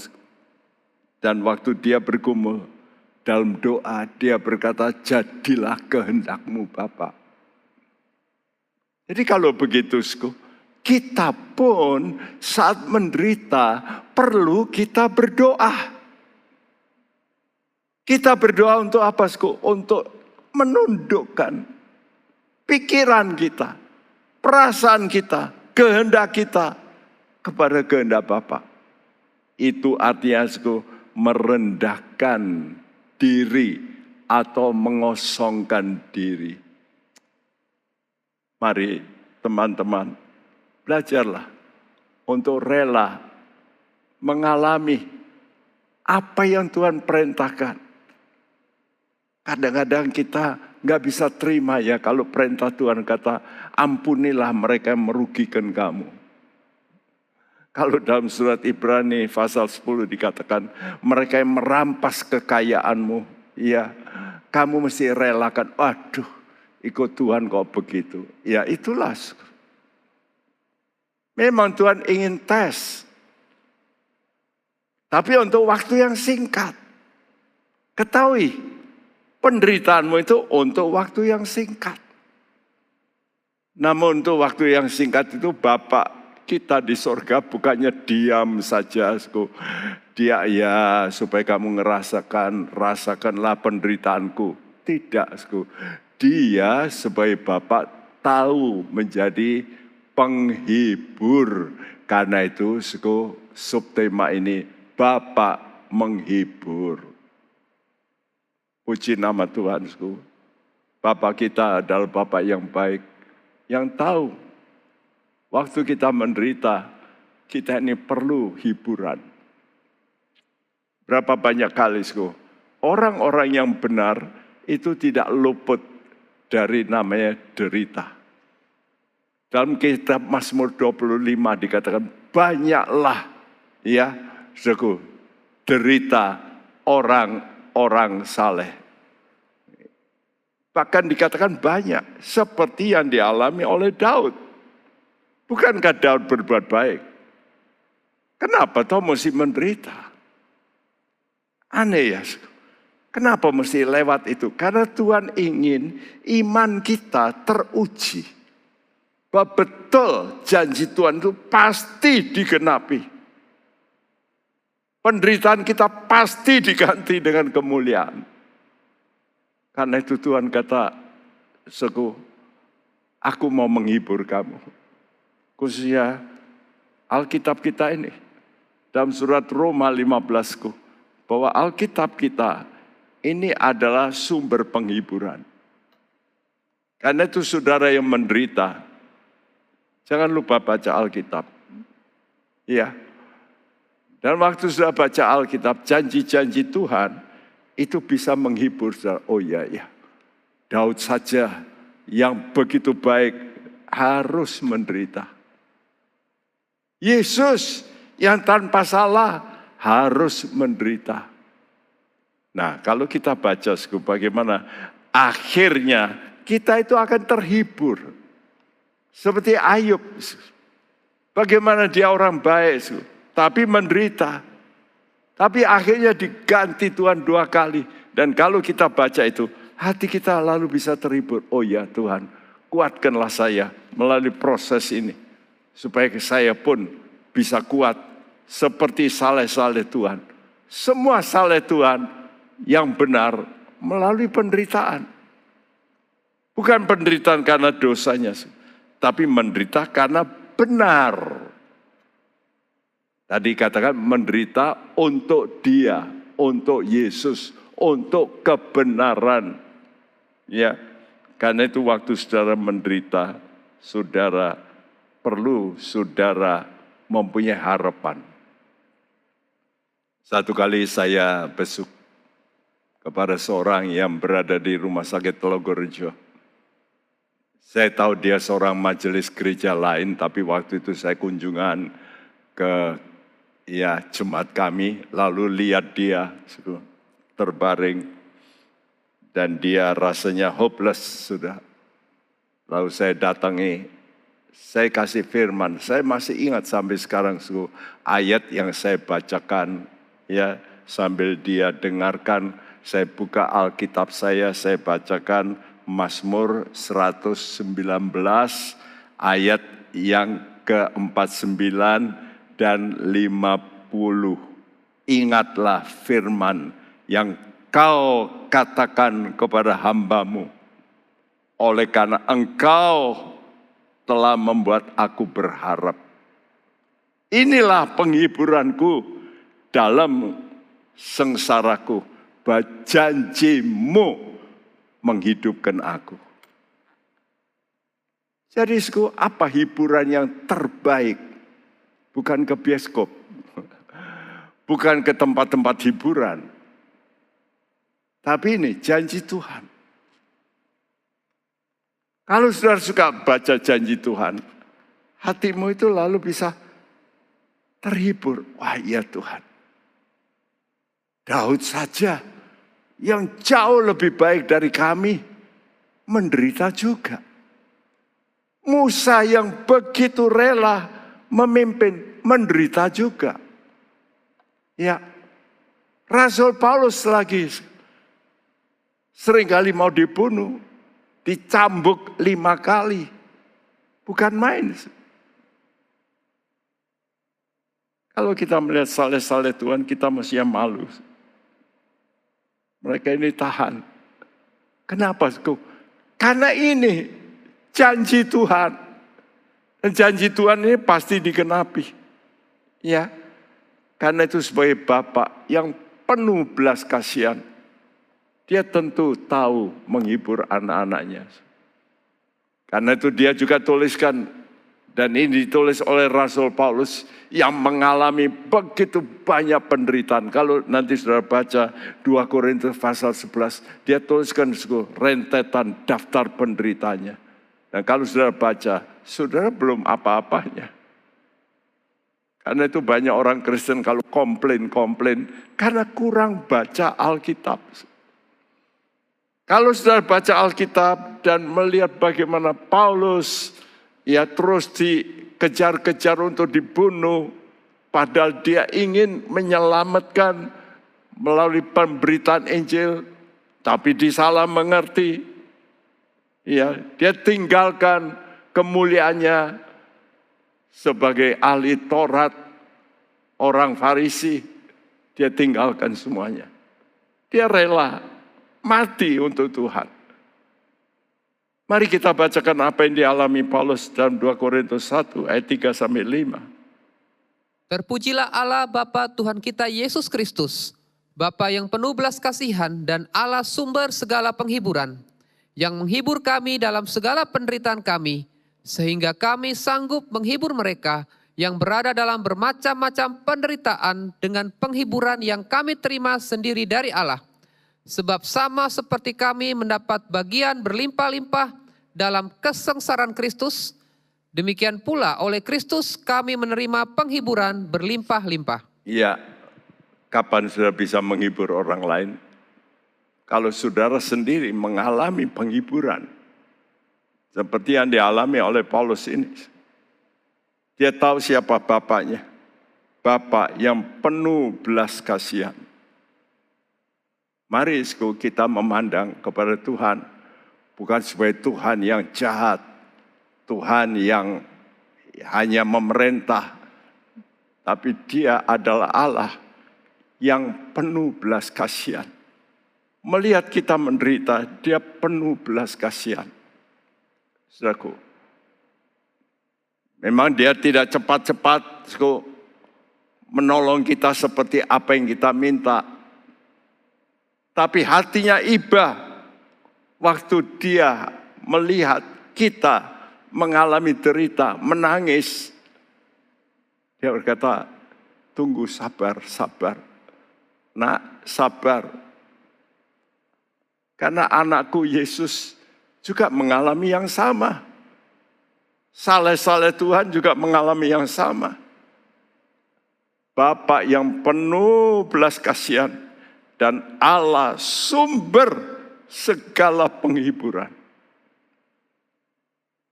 Dan waktu dia bergumul, dalam doa dia berkata, jadilah kehendakmu Bapak. Jadi kalau begitu, kita pun saat menderita perlu kita berdoa. Kita berdoa untuk apa, Sku? Untuk menundukkan pikiran kita, perasaan kita, kehendak kita kepada kehendak Bapa. Itu artinya, Sku, merendahkan diri atau mengosongkan diri. Mari teman-teman, belajarlah untuk rela mengalami apa yang Tuhan perintahkan. Kadang-kadang kita nggak bisa terima ya kalau perintah Tuhan kata ampunilah mereka yang merugikan kamu. Kalau dalam surat Ibrani pasal 10 dikatakan mereka yang merampas kekayaanmu, ya kamu mesti relakan. Aduh, ikut Tuhan kok begitu. Ya itulah. Memang Tuhan ingin tes. Tapi untuk waktu yang singkat. Ketahui, penderitaanmu itu untuk waktu yang singkat. Namun untuk waktu yang singkat itu Bapak kita di sorga bukannya diam saja. Dia ya supaya kamu ngerasakan, rasakanlah penderitaanku. Tidak, dia sebagai Bapak tahu menjadi penghibur. Karena itu sku, subtema ini Bapak menghibur. Puji nama Tuhan. Sku. Bapak kita adalah Bapak yang baik. Yang tahu waktu kita menderita, kita ini perlu hiburan. Berapa banyak kali, sku, orang-orang yang benar itu tidak luput dari namanya derita. Dalam kitab Mazmur 25 dikatakan banyaklah ya suku derita orang-orang saleh. Bahkan dikatakan banyak seperti yang dialami oleh Daud. Bukankah Daud berbuat baik? Kenapa toh mesti menderita? Aneh ya. Kenapa mesti lewat itu? Karena Tuhan ingin iman kita teruji. Bahwa betul janji Tuhan itu pasti digenapi. Penderitaan kita pasti diganti dengan kemuliaan. Karena itu Tuhan kata, Seku, aku mau menghibur kamu. Khususnya Alkitab kita ini. Dalam surat Roma 15, bahwa Alkitab kita ini adalah sumber penghiburan. Karena itu saudara yang menderita, jangan lupa baca Alkitab. Iya. Dan waktu sudah baca Alkitab, janji-janji Tuhan itu bisa menghibur. Oh iya, iya. Daud saja yang begitu baik harus menderita. Yesus yang tanpa salah harus menderita. Nah, kalau kita baca bagaimana akhirnya kita itu akan terhibur. Seperti Ayub. Bagaimana dia orang baik, tapi menderita. Tapi akhirnya diganti Tuhan dua kali. Dan kalau kita baca itu, hati kita lalu bisa terhibur. Oh ya Tuhan, kuatkanlah saya melalui proses ini. Supaya saya pun bisa kuat seperti saleh-saleh Tuhan. Semua saleh Tuhan yang benar melalui penderitaan. Bukan penderitaan karena dosanya, tapi menderita karena benar. Tadi katakan menderita untuk dia, untuk Yesus, untuk kebenaran. Ya, karena itu waktu saudara menderita, saudara perlu saudara mempunyai harapan. Satu kali saya besuk kepada seorang yang berada di rumah sakit Telogorejo. Saya tahu dia seorang majelis gereja lain, tapi waktu itu saya kunjungan ke ya jemaat kami, lalu lihat dia terbaring dan dia rasanya hopeless sudah. Lalu saya datangi, saya kasih firman, saya masih ingat sampai sekarang su, ayat yang saya bacakan ya sambil dia dengarkan. Saya buka Alkitab saya, saya bacakan Mazmur 119 ayat yang ke-49 dan 50. Ingatlah firman yang kau katakan kepada hambamu. Oleh karena engkau telah membuat aku berharap. Inilah penghiburanku dalam sengsaraku bahwa janjimu menghidupkan aku. Jadi apa hiburan yang terbaik? Bukan ke bioskop. (laughs) bukan ke tempat-tempat hiburan. Tapi ini janji Tuhan. Kalau saudara suka baca janji Tuhan, hatimu itu lalu bisa terhibur. Wah iya Tuhan. Daud saja yang jauh lebih baik dari kami menderita juga. Musa yang begitu rela memimpin menderita juga. Ya, Rasul Paulus lagi sering kali mau dibunuh, dicambuk lima kali. Bukan main. Kalau kita melihat saleh-saleh Tuhan, kita mesti malu. Mereka ini tahan. Kenapa? Karena ini janji Tuhan. Dan janji Tuhan ini pasti dikenapi. Ya. Karena itu sebagai Bapak yang penuh belas kasihan dia tentu tahu menghibur anak-anaknya. Karena itu dia juga tuliskan dan ini ditulis oleh Rasul Paulus yang mengalami begitu banyak penderitaan. Kalau nanti saudara baca 2 Korintus pasal 11, dia tuliskan rentetan daftar penderitanya. Dan kalau saudara baca, saudara belum apa-apanya. Karena itu banyak orang Kristen kalau komplain-komplain karena kurang baca Alkitab. Kalau sudah baca Alkitab dan melihat bagaimana Paulus ya terus dikejar-kejar untuk dibunuh, padahal dia ingin menyelamatkan melalui pemberitaan Injil, tapi disalah mengerti. Ya, dia tinggalkan kemuliaannya sebagai ahli Taurat, orang Farisi, dia tinggalkan semuanya. Dia rela mati untuk Tuhan. Mari kita bacakan apa yang dialami Paulus dalam 2 Korintus 1 ayat 3 sampai 5. Terpujilah Allah Bapa Tuhan kita Yesus Kristus, Bapa yang penuh belas kasihan dan Allah sumber segala penghiburan, yang menghibur kami dalam segala penderitaan kami, sehingga kami sanggup menghibur mereka yang berada dalam bermacam-macam penderitaan dengan penghiburan yang kami terima sendiri dari Allah Sebab sama seperti kami mendapat bagian berlimpah-limpah dalam kesengsaraan Kristus, demikian pula oleh Kristus kami menerima penghiburan berlimpah-limpah. Iya, kapan sudah bisa menghibur orang lain? Kalau saudara sendiri mengalami penghiburan, seperti yang dialami oleh Paulus ini. Dia tahu siapa bapaknya. Bapak yang penuh belas kasihan Mari kita memandang kepada Tuhan bukan sebagai Tuhan yang jahat, Tuhan yang hanya memerintah, tapi Dia adalah Allah yang penuh belas kasihan. Melihat kita menderita, Dia penuh belas kasihan. Saudaraku, memang Dia tidak cepat-cepat menolong kita seperti apa yang kita minta, tapi hatinya iba waktu dia melihat kita mengalami derita, menangis. Dia berkata, tunggu sabar, sabar. Nak, sabar. Karena anakku Yesus juga mengalami yang sama. Saleh-saleh Tuhan juga mengalami yang sama. Bapak yang penuh belas kasihan dan Allah sumber segala penghiburan.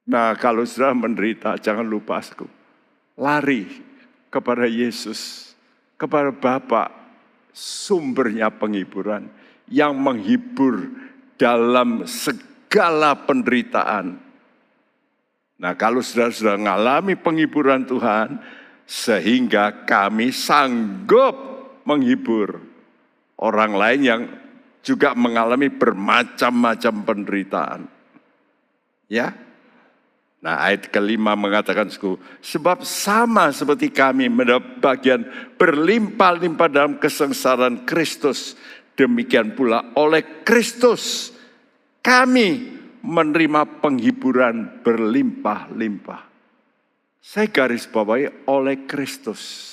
Nah, kalau sudah menderita, jangan lupa aku. Lari kepada Yesus, kepada Bapa, sumbernya penghiburan yang menghibur dalam segala penderitaan. Nah, kalau sudah sudah mengalami penghiburan Tuhan, sehingga kami sanggup menghibur orang lain yang juga mengalami bermacam-macam penderitaan. Ya. Nah ayat kelima mengatakan sebab sama seperti kami mendapat bagian berlimpah-limpah dalam kesengsaraan Kristus. Demikian pula oleh Kristus kami menerima penghiburan berlimpah-limpah. Saya garis bawahi oleh Kristus.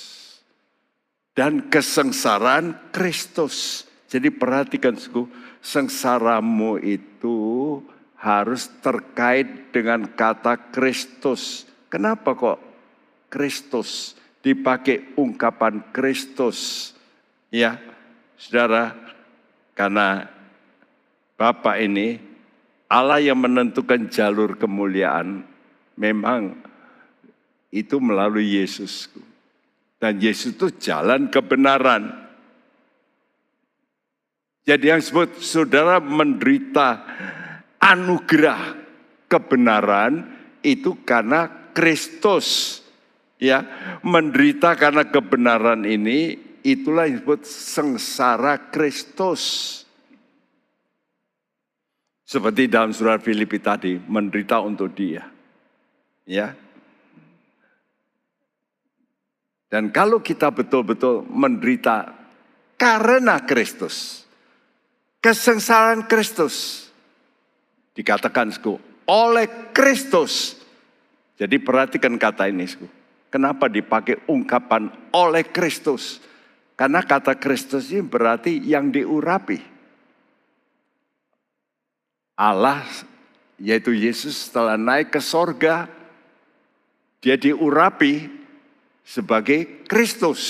dan kesengsaraan Kristus. Jadi perhatikan suku, sengsaramu itu harus terkait dengan kata Kristus. Kenapa kok Kristus dipakai ungkapan Kristus? Ya, saudara, karena Bapak ini Allah yang menentukan jalur kemuliaan memang itu melalui Yesus. Dan Yesus itu jalan kebenaran. Jadi yang disebut saudara menderita anugerah kebenaran itu karena Kristus. Ya, menderita karena kebenaran ini itulah yang disebut sengsara Kristus. Seperti dalam surat Filipi tadi, menderita untuk dia. Ya. Dan kalau kita betul-betul menderita karena Kristus, kesengsaraan Kristus. Dikatakan sku, oleh Kristus. Jadi perhatikan kata ini sku. Kenapa dipakai ungkapan oleh Kristus? Karena kata Kristus ini berarti yang diurapi. Allah yaitu Yesus setelah naik ke sorga, dia diurapi sebagai Kristus.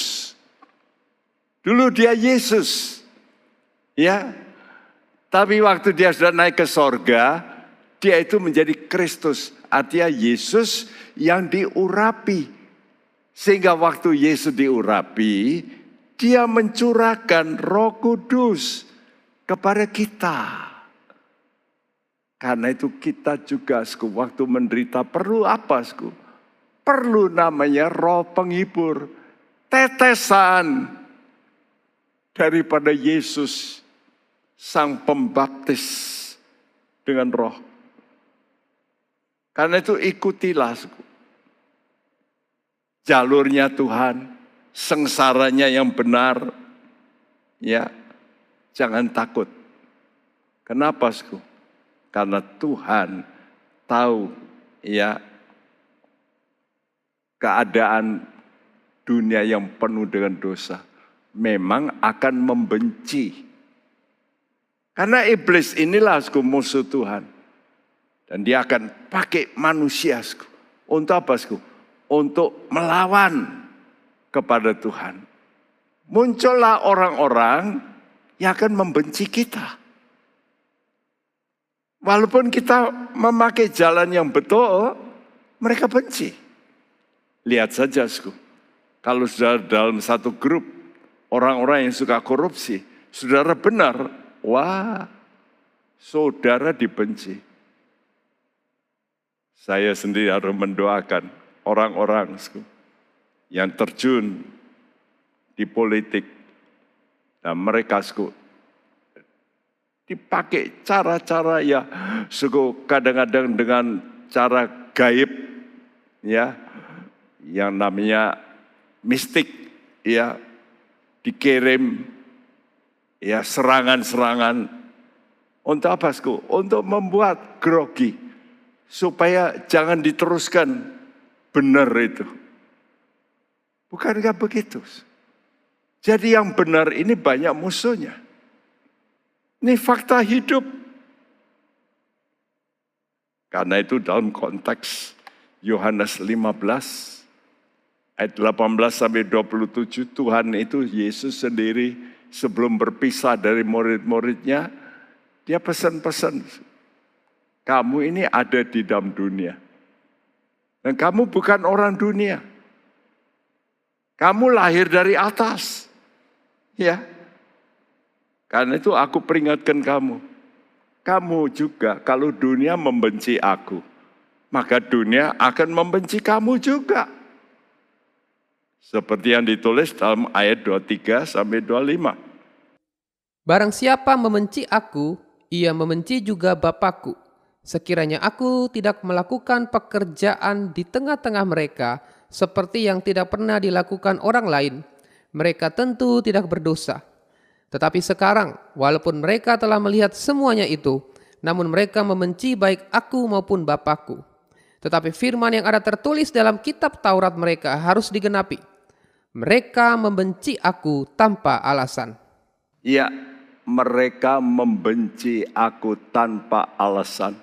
Dulu dia Yesus, ya tapi waktu dia sudah naik ke sorga, dia itu menjadi Kristus. Artinya Yesus yang diurapi. Sehingga waktu Yesus diurapi, dia mencurahkan roh kudus kepada kita. Karena itu kita juga sku, waktu menderita perlu apa sku? Perlu namanya roh penghibur. Tetesan daripada Yesus sang pembaptis dengan roh. Karena itu ikutilah jalurnya Tuhan, sengsaranya yang benar. Ya, jangan takut. Kenapa, Sku? Karena Tuhan tahu ya keadaan dunia yang penuh dengan dosa memang akan membenci karena iblis inilah sku, musuh Tuhan. Dan dia akan pakai manusia sku, untuk apa sku? Untuk melawan kepada Tuhan. Muncullah orang-orang yang akan membenci kita. Walaupun kita memakai jalan yang betul, mereka benci. Lihat saja, sku. kalau sudah dalam satu grup orang-orang yang suka korupsi, saudara benar Wah, saudara dibenci. Saya sendiri harus mendoakan orang-orang yang terjun di politik dan mereka suku dipakai cara-cara ya suku kadang-kadang dengan cara gaib ya yang namanya mistik ya dikirim ya serangan-serangan untuk apa, Sku? Untuk membuat grogi supaya jangan diteruskan benar itu. Bukankah begitu? Jadi yang benar ini banyak musuhnya. Ini fakta hidup. Karena itu dalam konteks Yohanes 15 ayat 18 sampai 27 Tuhan itu Yesus sendiri sebelum berpisah dari murid-muridnya, dia pesan-pesan, kamu ini ada di dalam dunia. Dan kamu bukan orang dunia. Kamu lahir dari atas. Ya. Karena itu aku peringatkan kamu. Kamu juga kalau dunia membenci aku, maka dunia akan membenci kamu juga. Seperti yang ditulis dalam ayat 23 sampai 25. Barang siapa membenci aku, ia membenci juga Bapakku. Sekiranya aku tidak melakukan pekerjaan di tengah-tengah mereka seperti yang tidak pernah dilakukan orang lain, mereka tentu tidak berdosa. Tetapi sekarang, walaupun mereka telah melihat semuanya itu, namun mereka membenci baik aku maupun Bapakku. Tetapi firman yang ada tertulis dalam kitab Taurat mereka harus digenapi Mereka membenci aku tanpa alasan. Ya, mereka membenci aku tanpa alasan.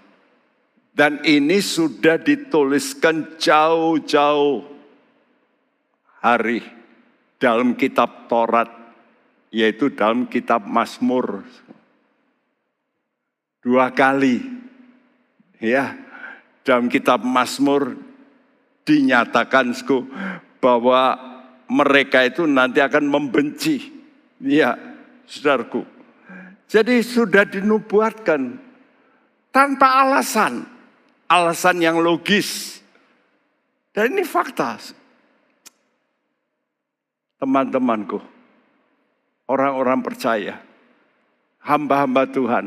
Dan ini sudah dituliskan jauh-jauh hari dalam kitab Taurat, yaitu dalam kitab Mazmur. Dua kali, ya, dalam kitab Mazmur dinyatakan bahwa mereka itu nanti akan membenci. Ya, saudaraku. Jadi sudah dinubuatkan tanpa alasan alasan yang logis. Dan ini fakta. Teman-temanku, orang-orang percaya, hamba-hamba Tuhan,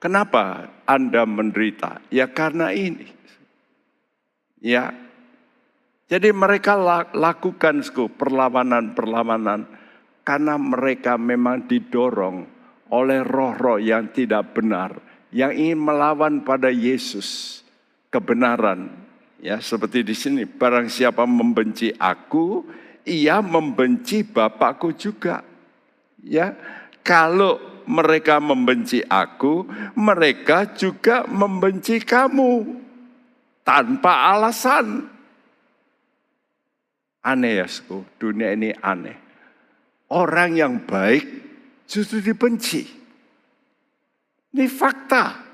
kenapa Anda menderita? Ya karena ini. Ya, jadi mereka lakukan perlawanan-perlawanan karena mereka memang didorong oleh roh-roh yang tidak benar, yang ingin melawan pada Yesus kebenaran. Ya, seperti di sini, barang siapa membenci aku, ia membenci Bapakku juga. Ya, kalau mereka membenci aku, mereka juga membenci kamu tanpa alasan. Aneh ya, sku. dunia ini aneh. Orang yang baik justru dibenci. Ini fakta.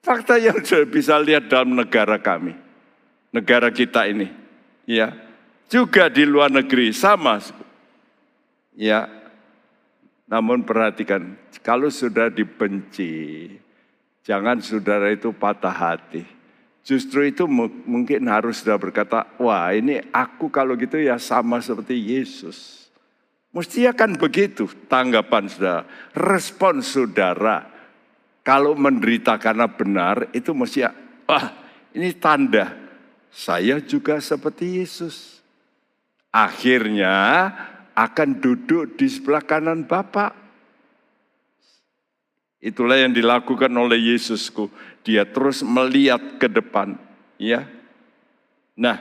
Fakta yang saya bisa lihat dalam negara kami, negara kita ini, ya, juga di luar negeri sama, ya. Namun perhatikan, kalau sudah dibenci, jangan saudara itu patah hati. Justru itu mungkin harus sudah berkata, wah ini aku kalau gitu ya sama seperti Yesus. Mesti akan begitu tanggapan saudara, respon saudara kalau menderita karena benar itu mesti wah ini tanda saya juga seperti Yesus. Akhirnya akan duduk di sebelah kanan Bapak. Itulah yang dilakukan oleh Yesusku. Dia terus melihat ke depan, ya. Nah,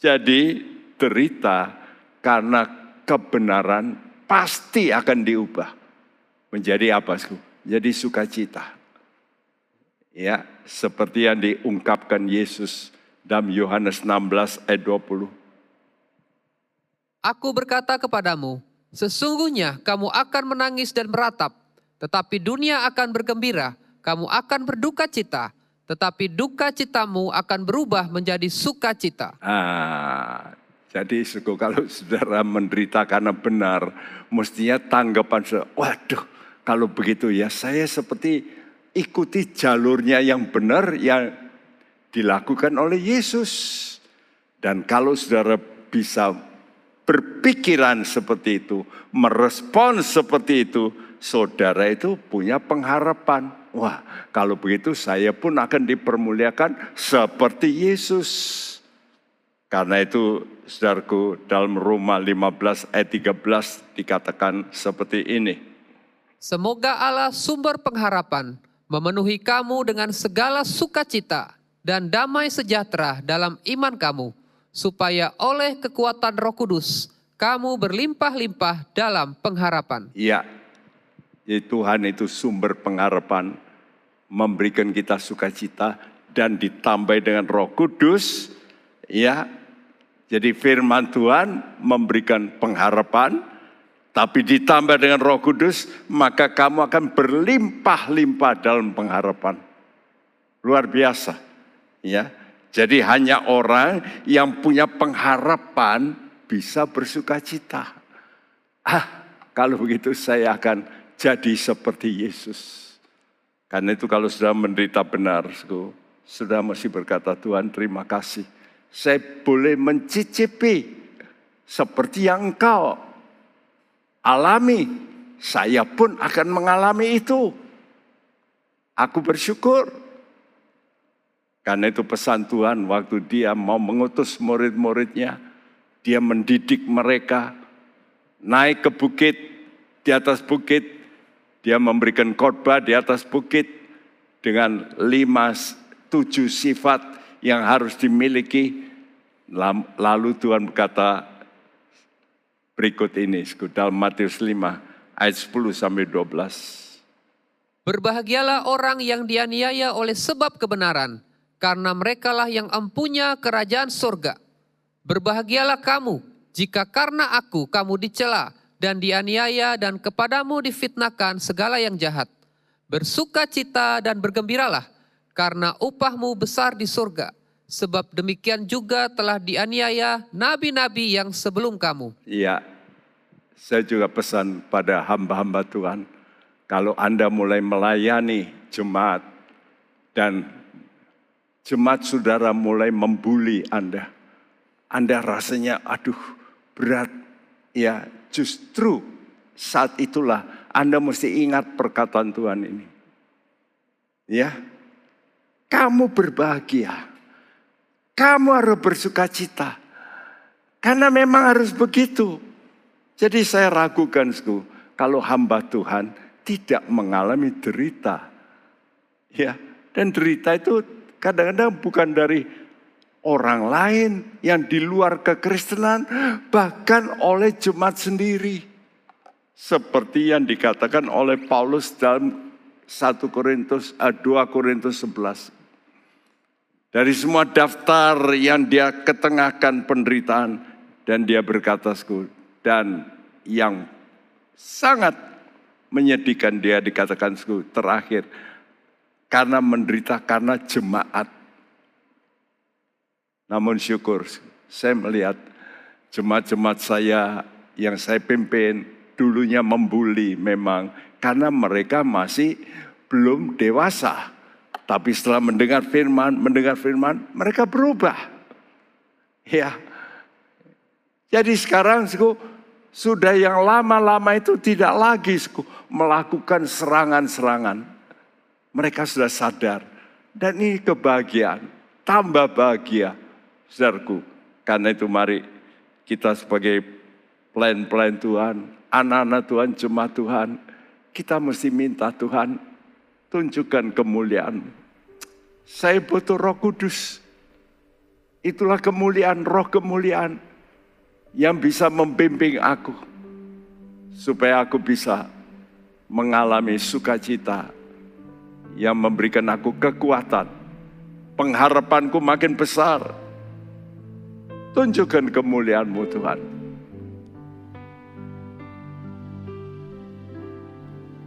jadi derita karena kebenaran pasti akan diubah menjadi apa, Sku? jadi sukacita. Ya, seperti yang diungkapkan Yesus dalam Yohanes 16 ayat 20. Aku berkata kepadamu, sesungguhnya kamu akan menangis dan meratap, tetapi dunia akan bergembira, kamu akan berduka cita, tetapi duka citamu akan berubah menjadi sukacita. Ah, jadi suku kalau saudara menderita karena benar, mestinya tanggapan saudara, waduh kalau begitu ya saya seperti ikuti jalurnya yang benar yang dilakukan oleh Yesus. Dan kalau saudara bisa berpikiran seperti itu, merespon seperti itu, saudara itu punya pengharapan. Wah, kalau begitu saya pun akan dipermuliakan seperti Yesus. Karena itu saudaraku dalam Roma 15 ayat 13 dikatakan seperti ini. Semoga Allah sumber pengharapan memenuhi kamu dengan segala sukacita dan damai sejahtera dalam iman kamu, supaya oleh kekuatan Roh Kudus kamu berlimpah-limpah dalam pengharapan. Iya, ya Tuhan itu sumber pengharapan, memberikan kita sukacita dan ditambah dengan Roh Kudus, ya. Jadi firman Tuhan memberikan pengharapan, tapi ditambah dengan roh kudus, maka kamu akan berlimpah-limpah dalam pengharapan. Luar biasa. ya. Jadi hanya orang yang punya pengharapan bisa bersuka cita. Ah, kalau begitu saya akan jadi seperti Yesus. Karena itu kalau sudah menderita benar, sudah masih berkata Tuhan terima kasih. Saya boleh mencicipi seperti yang engkau alami, saya pun akan mengalami itu. Aku bersyukur. Karena itu pesan Tuhan waktu dia mau mengutus murid-muridnya, dia mendidik mereka naik ke bukit, di atas bukit, dia memberikan khotbah di atas bukit dengan lima tujuh sifat yang harus dimiliki. Lalu Tuhan berkata berikut ini, dalam Matius 5 ayat 10 sampai 12. Berbahagialah orang yang dianiaya oleh sebab kebenaran, karena merekalah yang empunya kerajaan surga. Berbahagialah kamu jika karena aku kamu dicela dan dianiaya dan kepadamu difitnahkan segala yang jahat. Bersukacita dan bergembiralah, karena upahmu besar di surga. Sebab demikian juga telah dianiaya nabi-nabi yang sebelum kamu. Iya, saya juga pesan pada hamba-hamba Tuhan, kalau Anda mulai melayani jemaat dan jemaat saudara mulai membuli Anda, Anda rasanya aduh berat. Ya, justru saat itulah Anda mesti ingat perkataan Tuhan ini. Ya, kamu berbahagia. Kamu harus bersuka cita. Karena memang harus begitu. Jadi saya ragukan, sku, kalau hamba Tuhan tidak mengalami derita. Ya, dan derita itu kadang-kadang bukan dari orang lain yang di luar kekristenan, bahkan oleh jemaat sendiri. Seperti yang dikatakan oleh Paulus dalam 1 Korintus 2 eh, Korintus 11. Dari semua daftar yang dia ketengahkan penderitaan dan dia berkata dan yang sangat menyedihkan dia dikatakan terakhir karena menderita karena jemaat. Namun syukur saya melihat jemaat-jemaat saya yang saya pimpin dulunya membuli memang karena mereka masih belum dewasa. Tapi setelah mendengar firman, mendengar firman, mereka berubah. Ya. Jadi sekarang sudah yang lama-lama itu tidak lagi melakukan serangan-serangan. Mereka sudah sadar. Dan ini kebahagiaan. Tambah bahagia, saudaraku. Karena itu mari kita sebagai pelayan-pelayan Tuhan, anak-anak Tuhan, jemaat Tuhan, kita mesti minta Tuhan tunjukkan kemuliaan saya butuh roh kudus. Itulah kemuliaan, roh kemuliaan yang bisa membimbing aku. Supaya aku bisa mengalami sukacita yang memberikan aku kekuatan. Pengharapanku makin besar. Tunjukkan kemuliaanmu Tuhan.